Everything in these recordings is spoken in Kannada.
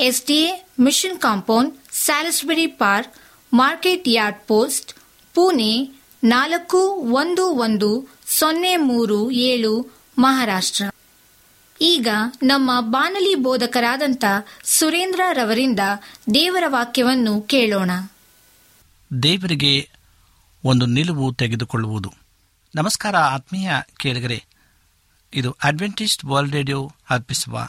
SDA mission compound, Salisbury park, market yard post, Pune ನಾಲ್ಕು ಒಂದು ಒಂದು ಸೊನ್ನೆ ಮೂರು ಏಳು ಮಹಾರಾಷ್ಟ್ರ. ಈಗ ನಮ್ಮ ಬಾನಲಿ ಬೋಧಕರಾದಂಥ ಸುರೇಂದ್ರ ರವರಿಂದ ದೇವರ ವಾಕ್ಯವನ್ನು ಕೇಳೋಣ. ದೇವರಿಗೆ ಒಂದು ನಿಲುವು ತೆಗೆದುಕೊಳ್ಳುವುದು. ನಮಸ್ಕಾರ ಆತ್ಮೀಯ ಕೇಳಿಗರೆ, ಇದು ಅಡ್ವೆಂಟಿಸ್ಟ್ ವರ್ಲ್ಡ್ ರೇಡಿಯೋ ಅರ್ಪಿಸುವ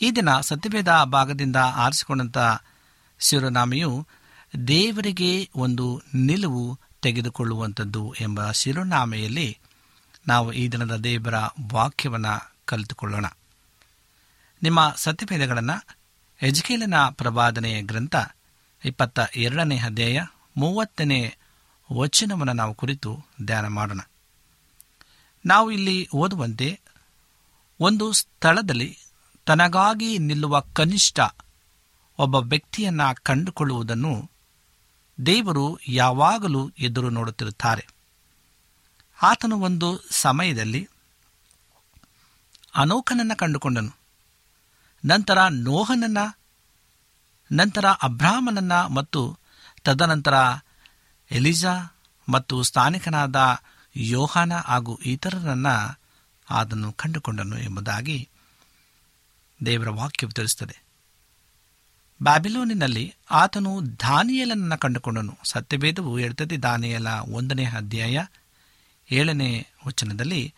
ಈ ದಿನ ಸತ್ಯಭೇದ ಭಾಗದಿಂದ ಆರಿಸಿಕೊಂಡಂತಹ ಶಿರೋನಾಮೆಯು ದೇವರಿಗೆ ಒಂದು ನಿಲುವು ತೆಗೆದುಕೊಳ್ಳುವಂಥದ್ದು ಎಂಬ ಶಿರೋನಾಮೆಯಲ್ಲಿ ನಾವು ಈ ದಿನದ ದೇವರ ವಾಕ್ಯವನ್ನು ಕಲಿತುಕೊಳ್ಳೋಣ. ನಿಮ್ಮ ಸತ್ಯಭೇದಗಳನ್ನು ಎಜಕೇಲಿನ ಪ್ರವಾದನೆಯ ಗ್ರಂಥ ಇಪ್ಪತ್ತ ಎರಡನೇ ಅಧ್ಯಾಯ ಮೂವತ್ತನೇ ವಚನವನ್ನು ನಾವು ಕುರಿತು ಧ್ಯಾನ ಮಾಡೋಣ. ನಾವು ಇಲ್ಲಿ ಓದುವಂತೆ ಒಂದು ಸ್ಥಳದಲ್ಲಿ ತನಗಾಗಿ ನಿಲ್ಲುವ ಕನಿಷ್ಠ ಒಬ್ಬ ವ್ಯಕ್ತಿಯನ್ನ ಕಂಡುಕೊಳ್ಳುವುದನ್ನು ದೇವರು ಯಾವಾಗಲೂ ಎದುರು ನೋಡುತ್ತಿರುತ್ತಾರೆ. ಆತನು ಒಂದು ಸಮಯದಲ್ಲಿ ಅನೋಕನನ್ನ ಕಂಡುಕೊಂಡನು. ನಂತರ ನೋಹನನ್ನ, ನಂತರ ಅಬ್ರಾಹ್ಮನನ್ನ ಮತ್ತು ತದನಂತರ ಎಲಿಜಾ ಮತ್ತು ಸ್ಥಾನಿಕನಾದ ಯೋಹಾನ ಹಾಗೂ ಇತರರನ್ನ ಆತನು ಕಂಡುಕೊಂಡನು ಎಂಬುದಾಗಿ ದೇವರ ವಾಕ್ಯವು ತಿಳಿಸುತ್ತದೆ ಬ್ಯಾಬಿಲೋನಿನಲ್ಲಿ ಆತನು ದಾನಿಯಲನನ್ನು ಕಂಡುಕೊಂಡನು. ಸತ್ಯಭೇದವು ಹೇಳ್ತದೆ ದಾನಿಯಲ ಒಂದನೇ ಅಧ್ಯಾಯ ಏಳನೇ ವಚನದಲ್ಲಿ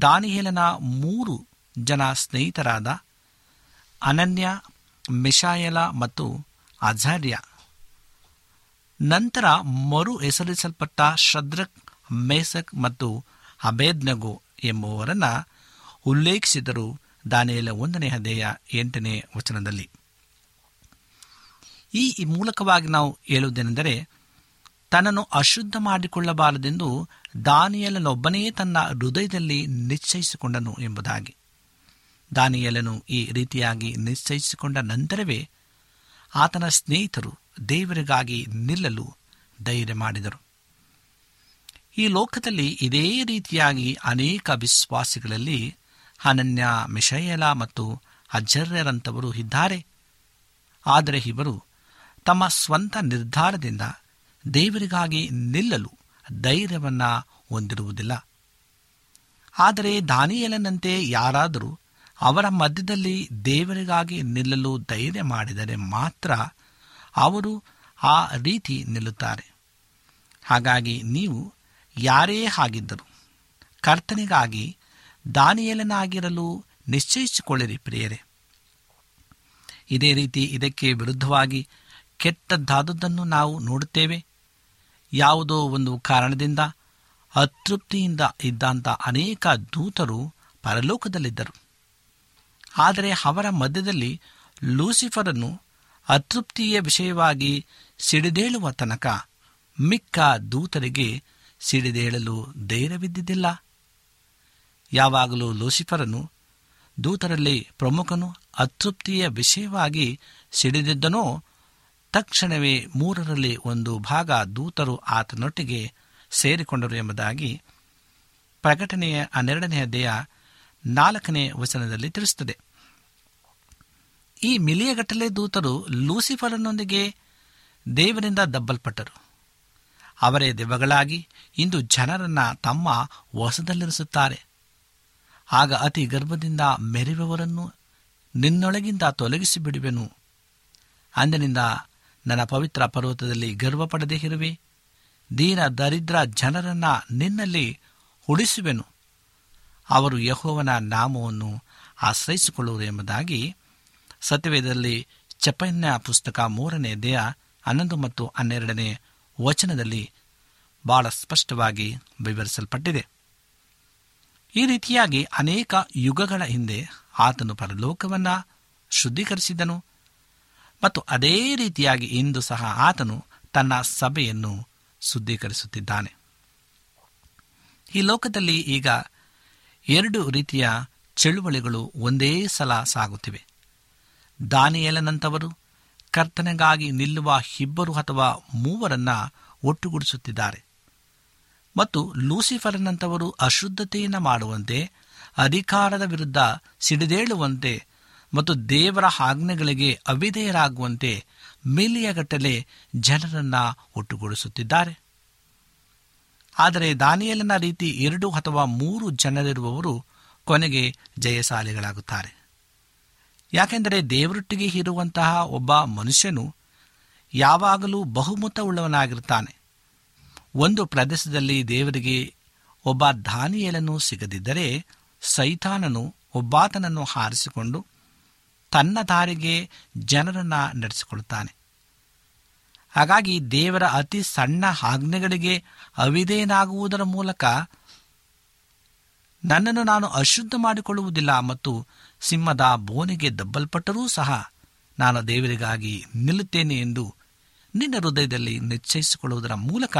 ದಾನಿಯೇಲನ ಮೂರು ಜನ ಸ್ನೇಹಿತರಾದ ಅನನ್ಯ ಮಿಶಾಯಲ ಮತ್ತು ಅಜಾರ್ಯ. ನಂತರ ಮರು ಹೆಸರಿಸಲ್ಪಟ್ಟ ಶದ್ರಕ್, ಮೇಸಕ್ ಮತ್ತು ಅಬೇದ್ನಗೋ ಎಂಬುವರನ್ನು ಉಲ್ಲೇಖಿಸಿದರು. ದಾನಿಯಲ ಒಂದನೇ ಹದೆಯ ಎಂಟನೇ ವಚನದಲ್ಲಿ. ಈ ಮೂಲಕವಾಗಿ ನಾವು ಹೇಳುವುದೇನೆಂದರೆ, ತನ್ನನ್ನು ಅಶುದ್ಧ ಮಾಡಿಕೊಳ್ಳಬಾರದೆಂದು ದಾನಿಯಲನೊಬ್ಬನೇ ತನ್ನ ಹೃದಯದಲ್ಲಿ ನಿಶ್ಚಯಿಸಿಕೊಂಡನು ಎಂಬುದಾಗಿ. ದಾನಿಯಲನು ಈ ರೀತಿಯಾಗಿ ನಿಶ್ಚಯಿಸಿಕೊಂಡ ನಂತರವೇ ಆತನ ಸ್ನೇಹಿತರು ದೇವರಿಗಾಗಿ ನಿಲ್ಲಲು ಧೈರ್ಯ ಮಾಡಿದರು. ಈ ಲೋಕದಲ್ಲಿ ಇದೇ ರೀತಿಯಾಗಿ ಅನೇಕ ವಿಶ್ವಾಸಿಗಳಲ್ಲಿ ಅನನ್ಯ ಮಿಷಯಲ ಮತ್ತು ಅಜರ್ಯರಂಥವರು ಇದ್ದಾರೆ. ಆದರೆ ಇವರು ತಮ್ಮ ಸ್ವಂತ ನಿರ್ಧಾರದಿಂದ ದೇವರಿಗಾಗಿ ನಿಲ್ಲಲು ಧೈರ್ಯವನ್ನು ಹೊಂದಿರುವುದಿಲ್ಲ. ಆದರೆ ದಾನಿಯಲನಂತೆ ಯಾರಾದರೂ ಅವರ ಮಧ್ಯದಲ್ಲಿ ದೇವರಿಗಾಗಿ ನಿಲ್ಲಲು ಧೈರ್ಯ ಮಾಡಿದರೆ ಮಾತ್ರ ಅವರು ಆ ರೀತಿ ನಿಲ್ಲುತ್ತಾರೆ. ಹಾಗಾಗಿ ನೀವು ಯಾರೇ ಆಗಿದ್ದರು ಕರ್ತನಿಗಾಗಿ ದಾನಿಯಲನಾಗಿರಲು ನಿಶ್ಚಯಿಸಿಕೊಳ್ಳಿರಿ ಪ್ರಿಯರೇ. ಇದೇ ರೀತಿ ಇದಕ್ಕೆ ವಿರುದ್ಧವಾಗಿ ಕೆಟ್ಟದ್ದಾದದ್ದನ್ನು ನಾವು ನೋಡುತ್ತೇವೆ. ಯಾವುದೋ ಒಂದು ಕಾರಣದಿಂದ, ಅತೃಪ್ತಿಯಿಂದ ಇದ್ದಂಥ ಅನೇಕ ದೂತರು ಪರಲೋಕದಲ್ಲಿದ್ದರು. ಆದರೆ ಅವರ ಮಧ್ಯದಲ್ಲಿ ಲೂಸಿಫರನ್ನು ಅತೃಪ್ತಿಯ ವಿಷಯವಾಗಿ ಸಿಡಿದೇಳುವ ತನಕ ಮಿಕ್ಕ ದೂತರಿಗೆ ಸಿಡಿದೇಳಲು ಧೈರ್ಯವಿದ್ದಿದ್ದಿಲ್ಲ. ಯಾವಾಗಲೂ ಲೂಸಿಫರನು ದೂತರಲ್ಲಿ ಪ್ರಮುಖನು ಅತೃಪ್ತಿಯ ವಿಷಯವಾಗಿ ಸಿಡಿದಿದ್ದನೋ, ತಕ್ಷಣವೇ ಮೂರರಲ್ಲಿ ಒಂದು ಭಾಗ ದೂತರು ಆತನೊಟ್ಟಿಗೆ ಸೇರಿಕೊಂಡರು ಎಂಬುದಾಗಿ ಪ್ರಕಟಣೆಯ ಹನ್ನೆರಡನೆಯ ದೇಹ ನಾಲ್ಕನೇ ವಚನದಲ್ಲಿ ತಿಳಿಸುತ್ತದೆ. ಈ ಮಿಲಿಯಗಟ್ಟಲೆ ದೂತರು ಲೂಸಿಫರನೊಂದಿಗೆ ದೇವರಿಂದ ದಬ್ಬಲ್ಪಟ್ಟರು. ಅವರೇ ದೆವ್ವಗಳಾಗಿ ಇಂದು ಜನರನ್ನು ತಮ್ಮ ವಶದಲ್ಲಿರಿಸುತ್ತಾರೆ. ಆಗ ಅತಿ ಗರ್ಭದಿಂದ ಮೆರೆಯುವವರನ್ನು ನಿನ್ನೊಳಗಿಂದ ತೊಲಗಿಸಿ ಬಿಡುವೆನು ಅಂದಿನಿಂದ ನನ್ನ ಪವಿತ್ರ ಪರ್ವತದಲ್ಲಿ ಗರ್ವ ಪಡೆದೇ ಇರುವೆ. ದೀನ ದರಿದ್ರ ಜನರನ್ನ ನಿನ್ನಲ್ಲಿ ಉಳಿಸುವೆನು. ಅವರು ಯಹೋವನ ನಾಮವನ್ನು ಆಶ್ರಯಿಸಿಕೊಳ್ಳುವರು ಎಂಬುದಾಗಿ ಸತ್ಯವೇದದಲ್ಲಿ ಚಪನ್ಯ ಪುಸ್ತಕ ಮೂರನೇ ದೇಹ ಹನ್ನೊಂದು ಮತ್ತು ಹನ್ನೆರಡನೇ ವಚನದಲ್ಲಿ ಬಹಳ ಸ್ಪಷ್ಟವಾಗಿ ವಿವರಿಸಲ್ಪಟ್ಟಿದೆ. ಈ ರೀತಿಯಾಗಿ ಅನೇಕ ಯುಗಗಳ ಹಿಂದೆ ಆತನು ಪರಲೋಕವನ್ನು ಶುದ್ಧೀಕರಿಸಿದನು. ಮತ್ತು ಅದೇ ರೀತಿಯಾಗಿ ಇಂದು ಸಹ ಆತನು ತನ್ನ ಸಭೆಯನ್ನು ಶುದ್ಧೀಕರಿಸುತ್ತಿದ್ದಾನೆ. ಈ ಲೋಕದಲ್ಲಿ ಈಗ ಎರಡು ರೀತಿಯ ಚಳುವಳಿಗಳು ಒಂದೇ ಸಲ ಸಾಗುತ್ತಿವೆ. ದಾನಿಯಲನಂತವರು ಕರ್ತನೆಗಾಗಿ ನಿಲ್ಲುವ ಇಬ್ಬರು ಅಥವಾ ಮೂವರನ್ನ ಒಟ್ಟುಗೂಡಿಸುತ್ತಿದ್ದಾರೆ. ಮತ್ತು ಲೂಸಿಫರ್ನಂಥವರು ಅಶುದ್ಧತೆಯನ್ನು ಮಾಡುವಂತೆ, ಅಧಿಕಾರದ ವಿರುದ್ಧ ಸಿಡಿದೇಳುವಂತೆ ಮತ್ತು ದೇವರ ಆಜ್ಞೆಗಳಿಗೆ ಅವಿಧೇಯರಾಗುವಂತೆ ಮಿಲಿಯಗಟ್ಟಲೆ ಜನರನ್ನು ಒಟ್ಟುಗೂಡಿಸುತ್ತಿದ್ದಾರೆ. ಆದರೆ ದಾನಿಯಲನ ರೀತಿ ಎರಡು ಅಥವಾ ಮೂರು ಜನರಿರುವವರು ಕೊನೆಗೆ ಜಯಶಾಲಿಗಳಾಗುತ್ತಾರೆ. ಯಾಕೆಂದರೆ ದೇವರೊಟ್ಟಿಗೆ ಇರುವಂತಹ ಒಬ್ಬ ಮನುಷ್ಯನು ಯಾವಾಗಲೂ ಬಹುಮತವುಳ್ಳವನಾಗಿರುತ್ತಾನೆ ಒಂದು ಪ್ರದೇಶದಲ್ಲಿ ದೇವರಿಗೆ ಒಬ್ಬ ದಾನಿಯಲನ್ನು ಸಿಗದಿದ್ದರೆ ಸೈತಾನನು ಒಬ್ಬಾತನನ್ನು ಹಾರಿಸಿಕೊಂಡು ತನ್ನ ದಾರಿಗೆ ಜನರನ್ನು ನಡೆಸಿಕೊಳ್ಳುತ್ತಾನೆ. ಹಾಗಾಗಿ ದೇವರ ಅತಿ ಸಣ್ಣ ಆಜ್ಞೆಗಳಿಗೆ ಅವಿಧೇನಾಗುವುದರ ಮೂಲಕ ನನ್ನನ್ನು ನಾನು ಅಶುದ್ಧ ಮಾಡಿಕೊಳ್ಳುವುದಿಲ್ಲ ಮತ್ತು ಸಿಂಹದ ಬೋನಿಗೆ ದಬ್ಬಲ್ಪಟ್ಟರೂ ಸಹ ನಾನು ದೇವರಿಗಾಗಿ ನಿಲ್ಲುತ್ತೇನೆ ಎಂದು ನಿನ್ನ ಹೃದಯದಲ್ಲಿ ನಿಶ್ಚಯಿಸಿಕೊಳ್ಳುವುದರ ಮೂಲಕ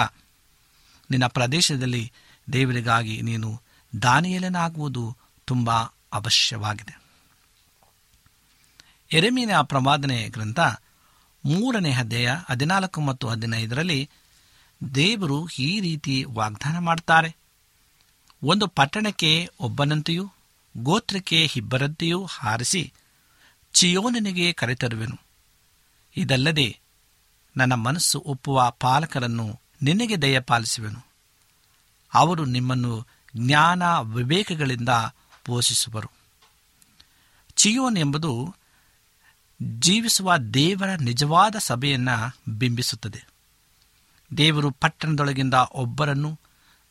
ನಿನ್ನ ಪ್ರದೇಶದಲ್ಲಿ ದೇವರಿಗಾಗಿ ನೀನು ದಾನಿಯಲನಾಗುವುದು ತುಂಬ ಅವಶ್ಯವಾಗಿದೆ. ಎರೆಮೀನ ಪ್ರವಾದನೆ ಗ್ರಂಥ ಮೂರನೇ ಅಧ್ಯಾಯ ಹದಿನಾಲ್ಕು ಮತ್ತು ಹದಿನೈದರಲ್ಲಿ ದೇವರು ಈ ರೀತಿ ವಾಗ್ದಾನ ಮಾಡ್ತಾರೆ. ಒಂದು ಪಟ್ಟಣಕ್ಕೆ ಒಬ್ಬನಂತೆಯೂ ಗೋತ್ರಕ್ಕೆ ಇಬ್ಬರಂತೆಯೂ ಹಾರಿಸಿ ಚಿಯೋನಿಗೆ ಕರೆತರುವೆನು. ಇದಲ್ಲದೆ ನನ್ನ ಮನಸ್ಸು ಒಪ್ಪುವ ಪಾಲಕರನ್ನು ನಿನಗೆ ದಯಪಾಲಿಸುವೆನು ಅವರು ನಿಮ್ಮನ್ನು ಜ್ಞಾನ ವಿವೇಕಗಳಿಂದ ಪೋಷಿಸುವರು. ಚಿಯೋನ್ ಎಂಬುದು ಜೀವಿಸುವ ದೇವರ ನಿಜವಾದ ಸಭೆಯನ್ನು ಬಿಂಬಿಸುತ್ತದೆ. ದೇವರು ಪಟ್ಟಣದೊಳಗಿಂದ ಒಬ್ಬರನ್ನು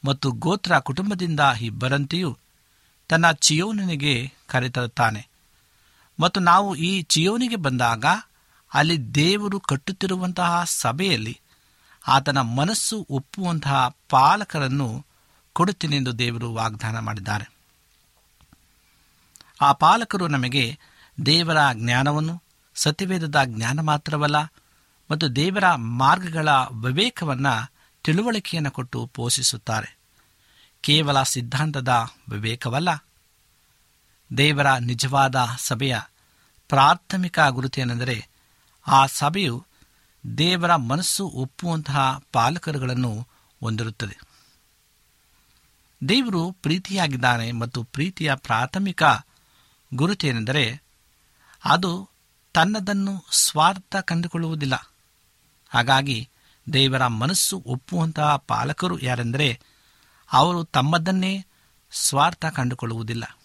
ಮತ್ತು ಗೋತ್ರ ಕುಟುಂಬದಿಂದ ಇಬ್ಬರಂತೆಯೂ ತನ್ನ ಚಿಯೋನಿಗೆ ಕರೆತರುತ್ತಾನೆ. ಮತ್ತು ನಾವು ಈ ಚಿಯೋನಿಗೆ ಬಂದಾಗ ಅಲ್ಲಿ ದೇವರು ಕಟ್ಟುತ್ತಿರುವಂತಹ ಸಭೆಯಲ್ಲಿ ಆತನ ಮನಸ್ಸು ಒಪ್ಪುವಂತಹ ಪಾಲಕರನ್ನು ಕೊಡುತ್ತೀನೆಂದು ದೇವರು ವಾಗ್ದಾನ ಮಾಡಿದ್ದಾರೆ. ಆ ಪಾಲಕರು ನಮಗೆ ದೇವರ ಜ್ಞಾನವನ್ನು, ಸತ್ಯವೇದದ ಜ್ಞಾನ ಮಾತ್ರವಲ್ಲ, ಮತ್ತು ದೇವರ ಮಾರ್ಗಗಳ ವಿವೇಕವನ್ನು ತಿಳುವಳಿಕೆಯನ್ನು ಕೊಟ್ಟು ಪೋಷಿಸುತ್ತಾರೆ. ಕೇವಲ ಸಿದ್ಧಾಂತದ ವಿವೇಕವಲ್ಲ. ದೇವರ ನಿಜವಾದ ಸಭೆಯ ಪ್ರಾಥಮಿಕ ಗುರುತೇನೆಂದರೆ ಆ ಸಭೆಯು ದೇವರ ಮನಸ್ಸು ಒಪ್ಪುವಂತಹ ಪಾಲಕರುಗಳನ್ನು ಹೊಂದಿರುತ್ತದೆ. ದೇವರು ಪ್ರೀತಿಯಾಗಿದ್ದಾನೆ ಮತ್ತು ಪ್ರೀತಿಯ ಪ್ರಾಥಮಿಕ ಗುರುತೇನೆಂದರೆ ಅದು ತನ್ನದನ್ನು ಸ್ವಾರ್ಥ ಕಂಡುಕೊಳ್ಳುವುದಿಲ್ಲ. ಹಾಗಾಗಿ ದೇವರ ಮನಸ್ಸು ಒಪ್ಪುವಂತಹ ಪಾಲಕರು ಯಾರೆಂದರೆ ಅವರು ತಮ್ಮದನ್ನೇ ಸ್ವಾರ್ಥ ಕಂಡುಕೊಳ್ಳುವುದಿಲ್ಲ.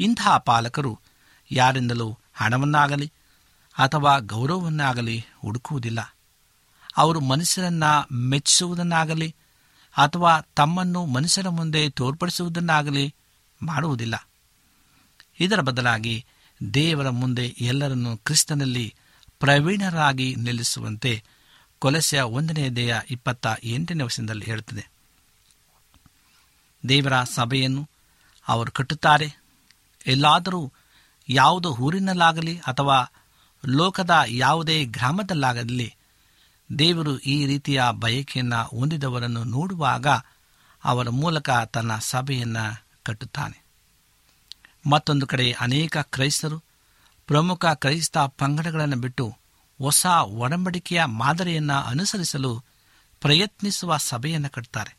ಇಂತಹ ಪಾಲಕರು ಯಾರಿಂದಲೂ ಹಣವನ್ನಾಗಲಿ ಅಥವಾ ಗೌರವವನ್ನಾಗಲಿ ಹುಡುಕುವುದಿಲ್ಲ. ಅವರು ಮನುಷ್ಯರನ್ನ ಮೆಚ್ಚಿಸುವುದನ್ನಾಗಲಿ ಅಥವಾ ತಮ್ಮನ್ನು ಮನುಷ್ಯರ ಮುಂದೆ ತೋರ್ಪಡಿಸುವುದನ್ನಾಗಲಿ ಮಾಡುವುದಿಲ್ಲ. ಇದರ ಬದಲಾಗಿ ದೇವರ ಮುಂದೆ ಎಲ್ಲರನ್ನು ಕ್ರಿಸ್ತನಲ್ಲಿ ಪ್ರವೀಣರಾಗಿ ನಿಲ್ಲಿಸುವಂತೆ ಕೊಲಸೆಯ ಒಂದನೇ ದೇಹ ಇಪ್ಪತ್ತ ಎಂಟನೇ ವರ್ಷದಲ್ಲಿ ಹೇಳುತ್ತದೆ. ದೇವರ ಸಭೆಯನ್ನು ಅವರು ಕಟ್ಟುತ್ತಾರೆ. ಎಲ್ಲಾದರೂ ಯಾವುದೋ ಊರಿನಲ್ಲಾಗಲಿ ಅಥವಾ ಲೋಕದ ಯಾವುದೇ ಗ್ರಾಮದಲ್ಲಾಗಲಿ ದೇವರು ಈ ರೀತಿಯ ಬಯಕೆಯನ್ನು ಹೊಂದಿದವರನ್ನು ನೋಡುವಾಗ ಅವರ ಮೂಲಕ ತನ್ನ ಸಭೆಯನ್ನು ಕಟ್ಟುತ್ತಾನೆ. ಮತ್ತೊಂದು ಕಡೆ ಅನೇಕ ಕ್ರೈಸ್ತರು ಪ್ರಮುಖ ಕ್ರೈಸ್ತ ಪಂಗಡಗಳನ್ನು ಬಿಟ್ಟು ಹೊಸ ಒಡಂಬಡಿಕೆಯ ಮಾದರಿಯನ್ನು ಅನುಸರಿಸಲು ಪ್ರಯತ್ನಿಸುವ ಸಭೆಯನ್ನು ಕಟ್ತಾರೆ.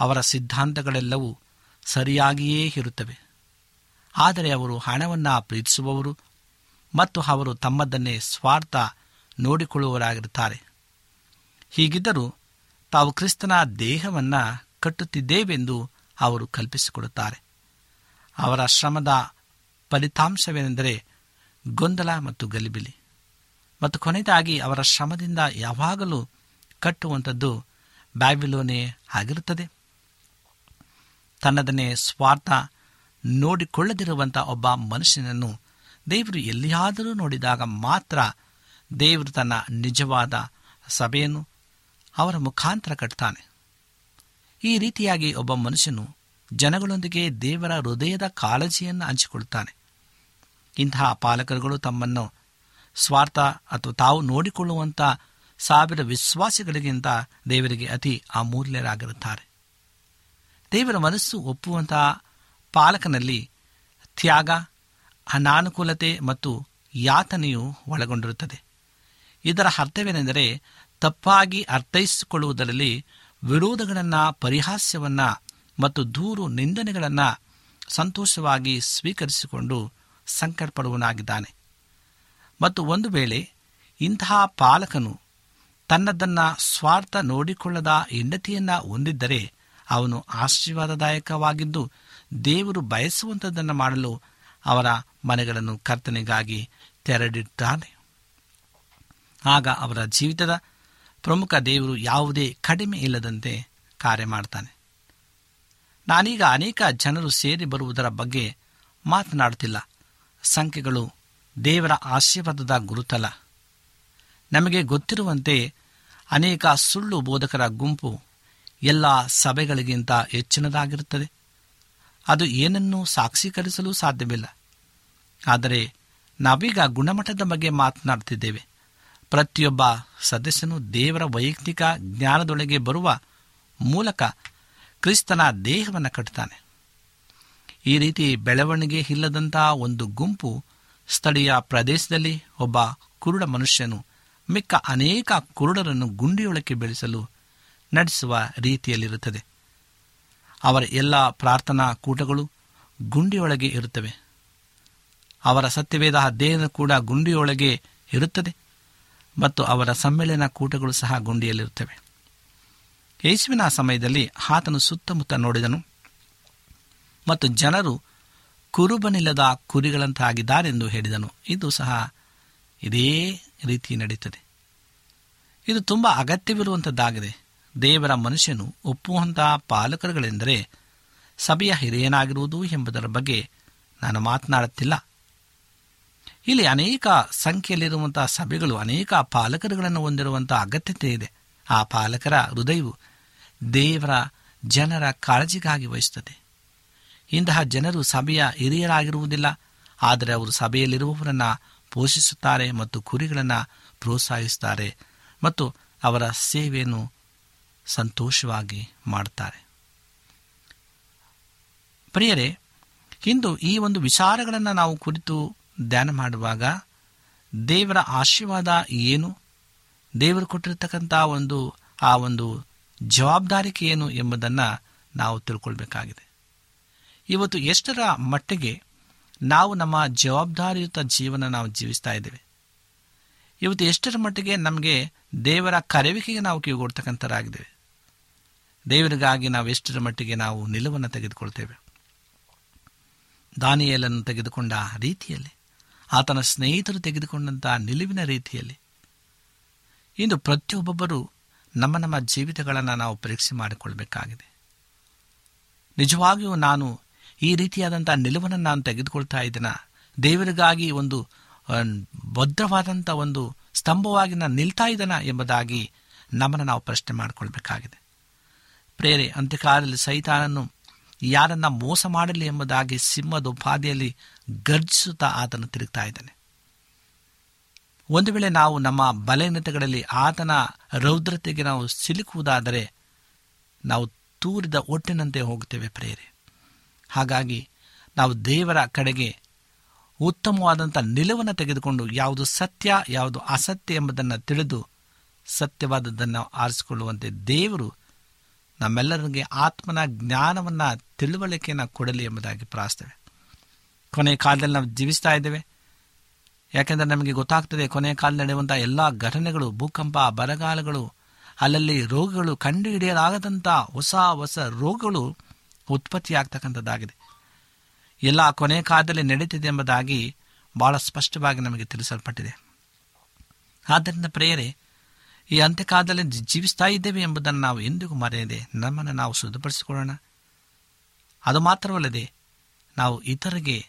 ಅವರ ಸಿದ್ಧಾಂತಗಳೆಲ್ಲವೂ ಸರಿಯಾಗಿಯೇ ಇರುತ್ತವೆ. ಆದರೆ ಅವರು ಹಣವನ್ನು ಪ್ರೀತಿಸುವವರು ಮತ್ತು ಅವರು ತಮ್ಮದನ್ನೇ ಸ್ವಾರ್ಥ ನೋಡಿಕೊಳ್ಳುವವರಾಗಿರುತ್ತಾರೆ. ಹೀಗಿದ್ದರೂ ತಾವು ಕ್ರಿಸ್ತನ ದೇಹವನ್ನು ಕಟ್ಟುತ್ತಿದ್ದೇವೆಂದು ಅವರು ಕಲ್ಪಿಸಿಕೊಡುತ್ತಾರೆ. ಅವರ ಶ್ರಮದ ಫಲಿತಾಂಶವೇನೆಂದರೆ ಗೊಂದಲ ಮತ್ತು ಗಲಿಬಿಲಿ. ಮತ್ತು ಕೊನೆಯದಾಗಿ ಅವರ ಶ್ರಮದಿಂದ ಯಾವಾಗಲೂ ಕಟ್ಟುವಂಥದ್ದು ಬ್ಯಾಬಿಲೋನೆ ಆಗಿರುತ್ತದೆ. ತನ್ನದನ್ನೇ ಸ್ವಾರ್ಥ ನೋಡಿಕೊಳ್ಳದಿರುವಂಥ ಒಬ್ಬ ಮನುಷ್ಯನನ್ನು ದೇವರು ಎಲ್ಲಿಯಾದರೂ ನೋಡಿದಾಗ ಮಾತ್ರ ದೇವರು ತನ್ನ ನಿಜವಾದ ಸಭೆಯನ್ನು ಅವರ ಮುಖಾಂತರ ಕಟ್ತಾನೆ. ಈ ರೀತಿಯಾಗಿ ಒಬ್ಬ ಮನುಷ್ಯನು ಜನಗಳೊಂದಿಗೆ ದೇವರ ಹೃದಯದ ಕಾಳಜಿಯನ್ನು ಹಂಚಿಕೊಳ್ಳುತ್ತಾನೆ ಇಂತಹ ಪಾಲಕರುಗಳು ತಮ್ಮನ್ನು ಸ್ವಾರ್ಥ ಅಥವಾ ತಾವು ನೋಡಿಕೊಳ್ಳುವಂಥ ಸಾವಿರ ವಿಶ್ವಾಸಿಗಳಿಗಿಂತ ದೇವರಿಗೆ ಅತಿ ಅಮೂಲ್ಯರಾಗಿರುತ್ತಾರೆ. ದೇವರ ಮನಸ್ಸು ಒಪ್ಪುವಂತಹ ಪಾಲಕನಲ್ಲಿ ತ್ಯಾಗ ಅನಾನುಕೂಲತೆ ಮತ್ತು ಯಾತನೆಯು ಒಳಗೊಂಡಿರುತ್ತದೆ. ಇದರ ಅರ್ಥವೇನೆಂದರೆ ತಪ್ಪಾಗಿ ಅರ್ಥೈಸಿಕೊಳ್ಳುವುದರಲ್ಲಿ ವಿರೋಧಗಳನ್ನು, ಪರಿಹಾಸ್ಯವನ್ನು ಮತ್ತು ದೂರು ನಿಂದನೆಗಳನ್ನು ಸಂತೋಷವಾಗಿ ಸ್ವೀಕರಿಸಿಕೊಂಡು ಸಂಕಟಪಡುವನಾಗಿದ್ದಾನೆ ಮತ್ತು ಒಂದು ವೇಳೆ ಇಂತಹ ಪಾಲಕನು ತನ್ನದನ್ನು ಸ್ವಾರ್ಥ ನೋಡಿಕೊಳ್ಳದ ಹೆಂಡತಿಯನ್ನು ಹೊಂದಿದ್ದರೆ ಅವನು ಆಶೀರ್ವಾದದಾಯಕವಾಗಿದ್ದು ದೇವರು ಬಯಸುವಂಥದ್ದನ್ನು ಮಾಡಲು ಅವರ ಮನೆಗಳನ್ನು ಕರ್ತನೆಗಾಗಿ ತೆರೆದಿದ್ದಾನೆ ಆಗ ಅವರ ಜೀವಿತದ ಪ್ರಮುಖ ದೇವರು ಯಾವುದೇ ಕಡಿಮೆ ಇಲ್ಲದಂತೆ ಕಾರ್ಯ ಮಾಡ್ತಾನೆ. ನಾನೀಗ ಅನೇಕ ಜನರು ಸೇರಿ ಬರುವುದರ ಬಗ್ಗೆ ಮಾತನಾಡುತ್ತಿಲ್ಲ. ಸಂಖ್ಯೆಗಳು ದೇವರ ಆಶೀರ್ವಾದದ ಗುರುತಲ್ಲ. ನಮಗೆ ಗೊತ್ತಿರುವಂತೆ ಅನೇಕ ಸುಳ್ಳು ಬೋಧಕರ ಗುಂಪು ಎಲ್ಲ ಸಭೆಗಳಿಗಿಂತ ಹೆಚ್ಚಿನದಾಗಿರುತ್ತದೆ. ಅದು ಏನನ್ನೂ ಸಾಕ್ಷೀಕರಿಸಲು ಸಾಧ್ಯವಿಲ್ಲ. ಆದರೆ ನಾವೀಗ ಗುಣಮಟ್ಟದ ಬಗ್ಗೆ ಮಾತನಾಡ್ತಿದ್ದೇವೆ ಪ್ರತಿಯೊಬ್ಬ ಸದಸ್ಯನು ದೇವರ ವೈಯಕ್ತಿಕ ಜ್ಞಾನದೊಳಗೆ ಬರುವ ಮೂಲಕ ಕ್ರಿಸ್ತನ ದೇಹವನ್ನು ಕಟ್ಟುತ್ತಾನೆ ಈ ರೀತಿ ಬೆಳವಣಿಗೆ ಇಲ್ಲದಂತಹ ಒಂದು ಗುಂಪು ಸ್ಥಳೀಯ ಪ್ರದೇಶದಲ್ಲಿ ಒಬ್ಬ ಕುರುಡ ಮನುಷ್ಯನು ಮಿಕ್ಕ ಅನೇಕ ಕುರುಡರನ್ನು ಗುಂಡಿಯೊಳಕ್ಕೆ ಬೆಳೆಸಲು ನಡೆಸುವ ರೀತಿಯಲ್ಲಿರುತ್ತದೆ. ಅವರ ಎಲ್ಲ ಪ್ರಾರ್ಥನಾ ಕೂಟಗಳು ಗುಂಡಿಯೊಳಗೆ ಇರುತ್ತವೆ. ಅವರ ಸತ್ಯವೇದ ಅಧ್ಯಯನ ಕೂಡ ಗುಂಡಿಯೊಳಗೆ ಇರುತ್ತದೆ ಮತ್ತು ಅವರ ಸಮ್ಮೇಳನ ಕೂಟಗಳು ಸಹ ಗುಂಡಿಯಲ್ಲಿರುತ್ತವೆ. ಯೇಸುವಿನ ಸಮಯದಲ್ಲಿ ಆತನು ಸುತ್ತಮುತ್ತ ನೋಡಿದನು ಮತ್ತು ಜನರು ಕುರುಬನಿಲ್ಲದ ಕುರಿಗಳಂತಾಗಿದ್ದಾರೆಂದು ಹೇಳಿದನು. ಇದು ಸಹ ಇದೇ ರೀತಿ ನಡೆಯುತ್ತದೆ ಇದು ತುಂಬ ಅಗತ್ಯವಿರುವಂಥದ್ದಾಗಿದೆ ದೇವರ ಮನುಷ್ಯನು ಒಪ್ಪುವಂತಹ ಪಾಲಕರುಗಳೆಂದರೆ ಸಭೆಯ ಹಿರಿಯನಾಗಿರುವುದು ಎಂಬುದರ ಬಗ್ಗೆ ನಾನು ಮಾತನಾಡುತ್ತಿಲ್ಲ. ಇಲ್ಲಿ ಅನೇಕ ಸಂಖ್ಯೆಯಲ್ಲಿರುವಂತಹ ಸಭೆಗಳು, ಅನೇಕ ಪಾಲಕರುಗಳನ್ನು ಹೊಂದಿರುವಂತಹ ಅಗತ್ಯತೆ ಇದೆ. ಆ ಪಾಲಕರ ಹೃದಯವು ದೇವರ ಜನರ ಕಾಳಜಿಗಾಗಿ ವಹಿಸುತ್ತದೆ. ಇಂತಹ ಜನರು ಸಭೆಯ ಹಿರಿಯರಾಗಿರುವುದಿಲ್ಲ, ಆದರೆ ಅವರು ಸಭೆಯಲ್ಲಿರುವವರನ್ನು ಪೋಷಿಸುತ್ತಾರೆ ಮತ್ತು ಕುರಿಗಳನ್ನು ಪ್ರೋತ್ಸಾಹಿಸುತ್ತಾರೆ ಮತ್ತು ಅವರ ಸೇವೆಯನ್ನು ಸಂತೋಷವಾಗಿ ಮಾಡುತ್ತಾರೆ. ಪ್ರಿಯರೇ, ಇಂದು ಈ ಒಂದು ವಿಚಾರಗಳನ್ನು ನಾವು ಕುರಿತು ಧ್ಯಾನ ಮಾಡುವಾಗ ದೇವರ ಆಶೀರ್ವಾದ ಏನು? ದೇವರು ಕೊಟ್ಟಿರತಕ್ಕಂಥ ಒಂದು, ಆ ಒಂದು ಜವಾಬ್ದಾರಿಕೆ ಏನು ಎಂಬುದನ್ನು ನಾವು ತಿಳ್ಕೊಳ್ಬೇಕಾಗಿದೆ. ಇವತ್ತು ಎಷ್ಟರ ಮಟ್ಟಿಗೆ ನಾವು ನಮ್ಮ ಜವಾಬ್ದಾರಿಯುತ ಜೀವನ ನಾವು ಜೀವಿಸ್ತಾ ಇದ್ದೇವೆ? ಇವತ್ತು ಎಷ್ಟರ ಮಟ್ಟಿಗೆ ನಮಗೆ ದೇವರ ಕರವಿಕೆಗೆ ನಾವು ಕಿವಿಗೊಡ್ತಕ್ಕಂಥರಾಗಿದ್ದೇವೆ? ದೇವರಿಗಾಗಿ ನಾವು ಎಷ್ಟರ ಮಟ್ಟಿಗೆ ನಾವು ನಿಲುವನ್ನು ತೆಗೆದುಕೊಳ್ತೇವೆ? ದಾನಿಯಲನ್ನು ತೆಗೆದುಕೊಂಡ ರೀತಿಯಲ್ಲಿ ಆತನ ಸ್ನೇಹಿತರು ತೆಗೆದುಕೊಂಡಂತಹ ನಿಲುವಿನ ರೀತಿಯಲ್ಲಿ. ಇಂದು ಪ್ರತಿಯೊಬ್ಬೊಬ್ಬರು ನಮ್ಮ ನಮ್ಮ ಜೀವಿತಗಳನ್ನು ನಾವು ಪರೀಕ್ಷೆ ಮಾಡಿಕೊಳ್ಬೇಕಾಗಿದೆ. ನಿಜವಾಗಿಯೂ ನಾನು ಈ ರೀತಿಯಾದಂಥ ನಿಲುವನ್ನು ನಾನು ತೆಗೆದುಕೊಳ್ತಾ ಇದ್ದೇನೆ? ದೇವರಿಗಾಗಿ ಒಂದು ಭದ್ರವಾದಂಥ ಒಂದು ಸ್ತಂಭವಾಗಿ ನಾನು ನಿಲ್ತಾ ಇದ್ದಾನ ಎಂಬುದಾಗಿ ನಮ್ಮನ್ನು ನಾವು ಪ್ರಶ್ನೆ ಮಾಡಿಕೊಳ್ಬೇಕಾಗಿದೆ. ಪ್ರೇರೆ, ಅಂತ್ಯಕಾಲದಲ್ಲಿ ಸೈತಾನನ್ನು ಯಾರನ್ನ ಮೋಸ ಮಾಡಲಿ ಎಂಬುದಾಗಿ ಸಿಂಹದ ಉಪಾಧಿಯಲ್ಲಿ ಗರ್ಜಿಸುತ್ತಾ ಆತನು ತಿರುಗ್ತಾ ಇದ್ದಾನೆ. ಒಂದು ವೇಳೆ ನಾವು ನಮ್ಮ ಬಲಹೀನತೆಗಳಲ್ಲಿ ಆತನ ರೌದ್ರತೆಗೆ ನಾವು ಸಿಲುಕುವುದಾದರೆ ನಾವು ತೂರಿದ ಒಟ್ಟಿನಂತೆ ಹೋಗುತ್ತೇವೆ ಪ್ರೇರೆ ಹಾಗಾಗಿ ನಾವು ದೇವರ ಕಡೆಗೆ ಉತ್ತಮವಾದಂಥ ನಿಲುವನ್ನು ತೆಗೆದುಕೊಂಡು ಯಾವುದು ಸತ್ಯ, ಯಾವುದು ಅಸತ್ಯ ಎಂಬುದನ್ನು ತಿಳಿದು ಸತ್ಯವಾದದ್ದನ್ನು ಆರಿಸಿಕೊಳ್ಳುವಂತೆ ದೇವರು ನಮ್ಮೆಲ್ಲರಿಗೆ ಆತ್ಮನ ಜ್ಞಾನವನ್ನು ತಿಳುವಳಿಕೆಯನ್ನು ಕೊಡಲಿ ಎಂಬುದಾಗಿ ಪ್ರಾರ್ಥಿಸ್ತೇವೆ ಕೊನೆಯ ಕಾಲದಲ್ಲಿ ನಾವು ಜೀವಿಸ್ತಾ ಇದ್ದೇವೆ. ಯಾಕೆಂದರೆ ನಮಗೆ ಗೊತ್ತಾಗ್ತದೆ ಕೊನೆಯ ಕಾಲದಲ್ಲಿ ನಡೆಯುವಂಥ ಎಲ್ಲ ಘಟನೆಗಳು, ಭೂಕಂಪ, ಬರಗಾಲಗಳು, ಅಲ್ಲಲ್ಲಿ ರೋಗಗಳು ಕಂಡುಹಿಡಿಯಲಾಗದಂಥ ಹೊಸ ಹೊಸ ರೋಗಗಳು ಉತ್ಪತ್ತಿಯಾಗ್ತಕ್ಕಂಥದ್ದಾಗಿದೆ. ಎಲ್ಲ ಕೊನೆಯ ಕಾಲದಲ್ಲಿ ನಡೀತಿದೆ ಎಂಬುದಾಗಿ ಬಹಳ ಸ್ಪಷ್ಟವಾಗಿ ನಮಗೆ ತಿಳಿಸಲ್ಪಟ್ಟಿದೆ. ಆದ್ದರಿಂದ ಪ್ರೇಯರೆ ಈ ಅಂತ್ಯಕಾಲದಲ್ಲಿ ಜೀವಿಸ್ತಾ ಇದ್ದೇವೆ ಎಂಬುದನ್ನು ನಾವು ಎಂದಿಗೂ ಮರೆಯದೆ ನಮ್ಮನ್ನು ನಾವು ಶುದ್ಧಪಡಿಸಿಕೊಳ್ಳೋಣ. ಅದು ಮಾತ್ರವಲ್ಲದೆ ನಾವು ಇತರಿಗೆ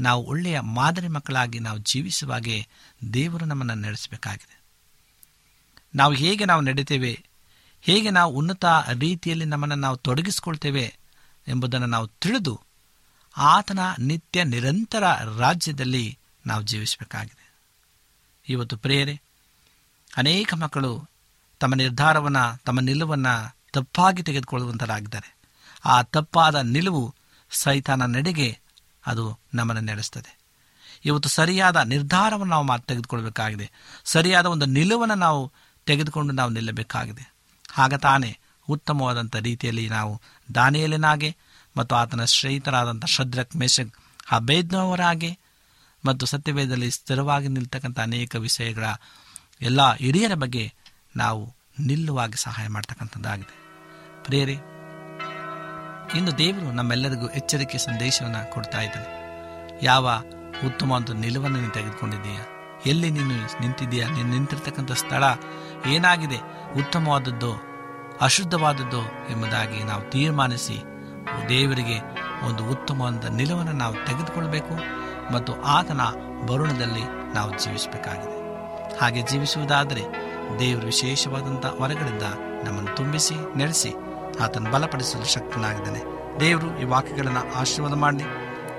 ನಾವು ಒಳ್ಳೆಯ ಮಾದರಿ ಮಕ್ಕಳಾಗಿ ನಾವು ಜೀವಿಸುವಾಗೆ ದೇವರು ನಮ್ಮನ್ನು ನಡೆಸಬೇಕಾಗಿದೆ. ನಾವು ಹೇಗೆ ನಾವು ನಡೀತೇವೆ, ಹೇಗೆ ನಾವು ಉನ್ನತ ರೀತಿಯಲ್ಲಿ ನಮ್ಮನ್ನು ನಾವು ತೊಡಗಿಸಿಕೊಳ್ತೇವೆ ಎಂಬುದನ್ನು ನಾವು ತಿಳಿದು ಆತನ ನಿತ್ಯ ನಿರಂತರ ರಾಜ್ಯದಲ್ಲಿ ನಾವು ಜೀವಿಸಬೇಕಾಗಿದೆ. ಇವತ್ತು ಪ್ರೇಯರೆ ಅನೇಕ ಮಕ್ಕಳು ತಮ್ಮ ನಿರ್ಧಾರವನ್ನು, ತಮ್ಮ ನಿಲುವನ್ನು ತಪ್ಪಾಗಿ ತೆಗೆದುಕೊಳ್ಳುವಂತರಾಗಿದ್ದಾರೆ. ಆ ತಪ್ಪಾದ ನಿಲುವು ಸೈತಾನ ನಡೆಗೆ ಅದು ನಮ್ಮನ್ನು ನಡೆಸ್ತದೆ. ಇವತ್ತು ಸರಿಯಾದ ನಿರ್ಧಾರವನ್ನು ನಾವು ಮಾತು ತೆಗೆದುಕೊಳ್ಬೇಕಾಗಿದೆ. ಸರಿಯಾದ ಒಂದು ನಿಲುವನ್ನು ನಾವು ತೆಗೆದುಕೊಂಡು ನಾವು ನಿಲ್ಲಬೇಕಾಗಿದೆ. ಆಗ ತಾನೇ ಉತ್ತಮವಾದಂಥ ರೀತಿಯಲ್ಲಿ ನಾವು ದಾನಿಯಲಿನಾಗೆ ಮತ್ತು ಆತನ ಶ್ರೇಯಿತರಾದಂಥ ಶದ್ರಕ್ ಮೇಷಕ್ ಅಭೇದ್ನವರಾಗೆ ಮತ್ತು ಸತ್ಯವೇದದಲ್ಲಿ ಸ್ಥಿರವಾಗಿ ನಿಲ್ತಕ್ಕಂಥ ಅನೇಕ ವಿಷಯಗಳ ಎಲ್ಲ ಹಿರಿಯರ ಬಗ್ಗೆ ನಾವು ನಿಲ್ಲುವಾಗಿ ಸಹಾಯ ಮಾಡ್ತಕ್ಕಂಥದ್ದಾಗಿದೆ. ಪ್ರೇರಿ ಇಂದು ದೇವರು ನಮ್ಮೆಲ್ಲರಿಗೂ ಎಚ್ಚರಿಕೆ ಸಂದೇಶವನ್ನು ಕೊಡ್ತಾ ಇದ್ದಾನೆ. ಯಾವ ಉತ್ತಮ ಒಂದು ನಿಲುವನ್ನು ನೀನು ತೆಗೆದುಕೊಂಡಿದ್ದೀಯಾ? ಎಲ್ಲಿ ನೀನು ನಿಂತಿದ್ದೀಯಾ? ನೀನು ನಿಂತಿರ್ತಕ್ಕಂಥ ಸ್ಥಳ ಏನಾಗಿದೆ? ಉತ್ತಮವಾದದ್ದು, ಅಶುದ್ಧವಾದದ್ದು ಎಂಬುದಾಗಿ ನಾವು ತೀರ್ಮಾನಿಸಿ ದೇವರಿಗೆ ಒಂದು ಉತ್ತಮವಾದ ನಿಲುವನ್ನು ನಾವು ತೆಗೆದುಕೊಳ್ಬೇಕು ಮತ್ತು ಆತನ ಬರುಣದಲ್ಲಿ ನಾವು ಜೀವಿಸಬೇಕಾಗಿದೆ. ಹಾಗೆ ಜೀವಿಸುವುದಾದರೆ ದೇವರು ವಿಶೇಷವಾದಂಥ ವರಗಳಿಂದ ನಮ್ಮನ್ನು ತುಂಬಿಸಿ ನಡೆಸಿ ಆತನ ಬಲಪಡಿಸಲು ಶಕ್ತನಾಗಿದ್ದಾನೆ. ದೇವರು ಈ ವಾಕ್ಯಗಳನ್ನು ಆಶೀರ್ವಾದ ಮಾಡಿ,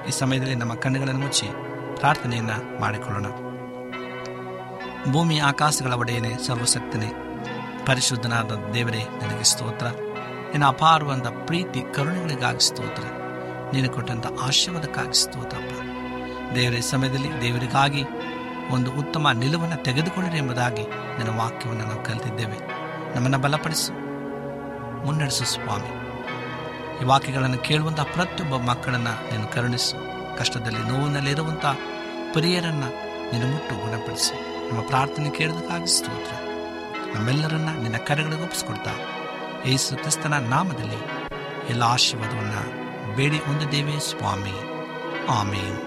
ಈ ಸಮಯದಲ್ಲಿ ನಮ್ಮ ಕಣ್ಣುಗಳನ್ನು ಮುಚ್ಚಿ ಪ್ರಾರ್ಥನೆಯನ್ನು ಮಾಡಿಕೊಳ್ಳೋಣ. ಭೂಮಿ ಆಕಾಶಗಳ ಒಡೆಯನೆ, ಸರ್ವಶಕ್ತನೇ, ಪರಿಶುದ್ಧನಾದ ದೇವರೇ, ನಿನಗೆ ಸ್ತೋತ್ರ. ನಿನ್ನ ಅಪಾರವಾದ ಪ್ರೀತಿ, ಕರುಣೆಗಳಿಗಾಗಿ ಸ್ತೋತ್ರ. ನೀನು ಕೊಟ್ಟಂಥ ಆಶೀರ್ವಾದಕ್ಕಾಗಿ ಸ್ತೋತ್ರಪ್ಪ ದೇವರ ಸಮಯದಲ್ಲಿ ದೇವರಿಗಾಗಿ ಒಂದು ಉತ್ತಮ ನಿಲುವನ್ನು ತೆಗೆದುಕೊಳ್ಳಿರಿ ಎಂಬುದಾಗಿ ನಿನ್ನ ವಾಕ್ಯವನ್ನು ನಾವು ಕಲಿತಿದ್ದೇವೆ. ನಮ್ಮನ್ನು ಬಲಪಡಿಸು. ಮುನ್ನಡೆಸು ಸ್ವಾಮಿ. ಈ ವಾಕ್ಯಗಳನ್ನು ಕೇಳುವಂಥ ಪ್ರತಿಯೊಬ್ಬ ಮಕ್ಕಳನ್ನು ನೀನು ಕರುಣಿಸು. ಕಷ್ಟದಲ್ಲಿ ನೋವಿನಲ್ಲಿರುವಂಥ ಪ್ರಿಯರನ್ನು ನೀನು ಮುಟ್ಟು ಗುಣಪಡಿಸಿ. ನಮ್ಮ ಪ್ರಾರ್ಥನೆ ಕೇಳೋದಕ್ಕಾಗಿ ಸ್ತೋತ್ರ. ನಮ್ಮೆಲ್ಲರನ್ನ ನಿನ್ನ ಕರೆಗಳಿಗೆ ಒಪ್ಪಿಸ್ಕೊಡ್ತಾ ಯೇಸು ಕ್ರಿಸ್ತನ ನಾಮದಲ್ಲಿ ಎಲ್ಲ ಆಶೀರ್ವಾದವನ್ನು ಬೇಡಿ ಹೊಂದಿದ್ದೇವೆ ಸ್ವಾಮಿ. ಆಮೇನ್.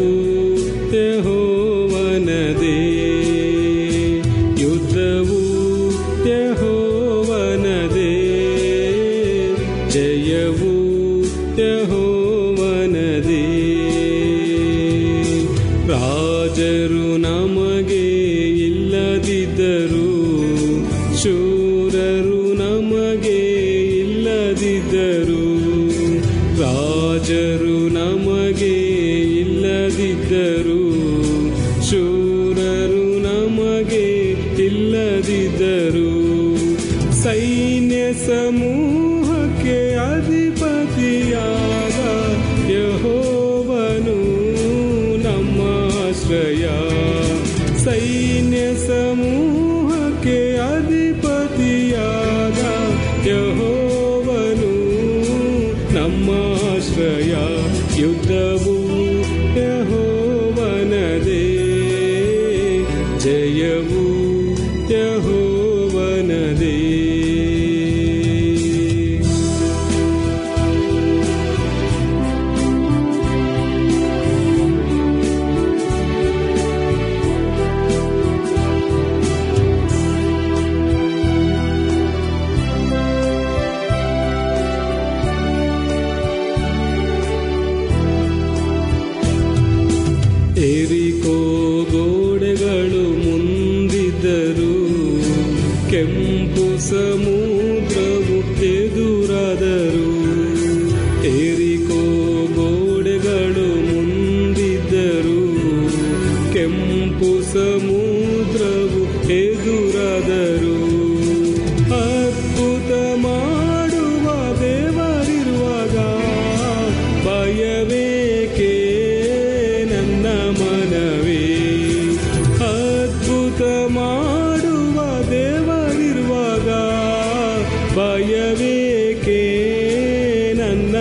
ರಾಜರು ನಮಗೆ ಇಲ್ಲದಿದ್ದರು. ಶೂರರು ನಮಗೆ ಇಲ್ಲದಿದ್ದರು. ಸೈನ್ಯ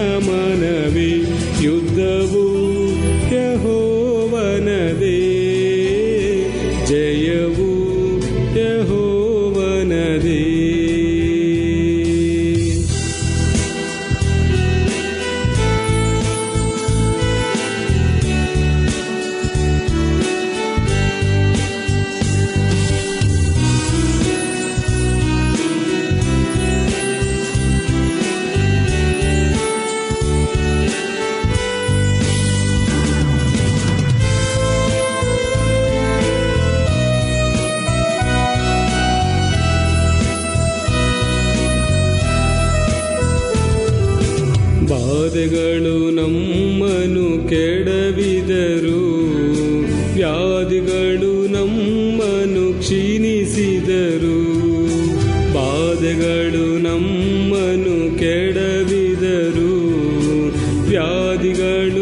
ನನ್ನ ಮನವೇ ಕ್ಷೀಣಿಸಿದರು ಬಾಧೆಗಳು ನಮ್ಮನು ಕೆಡವಿದರು. ವ್ಯಾಧಿಗಳು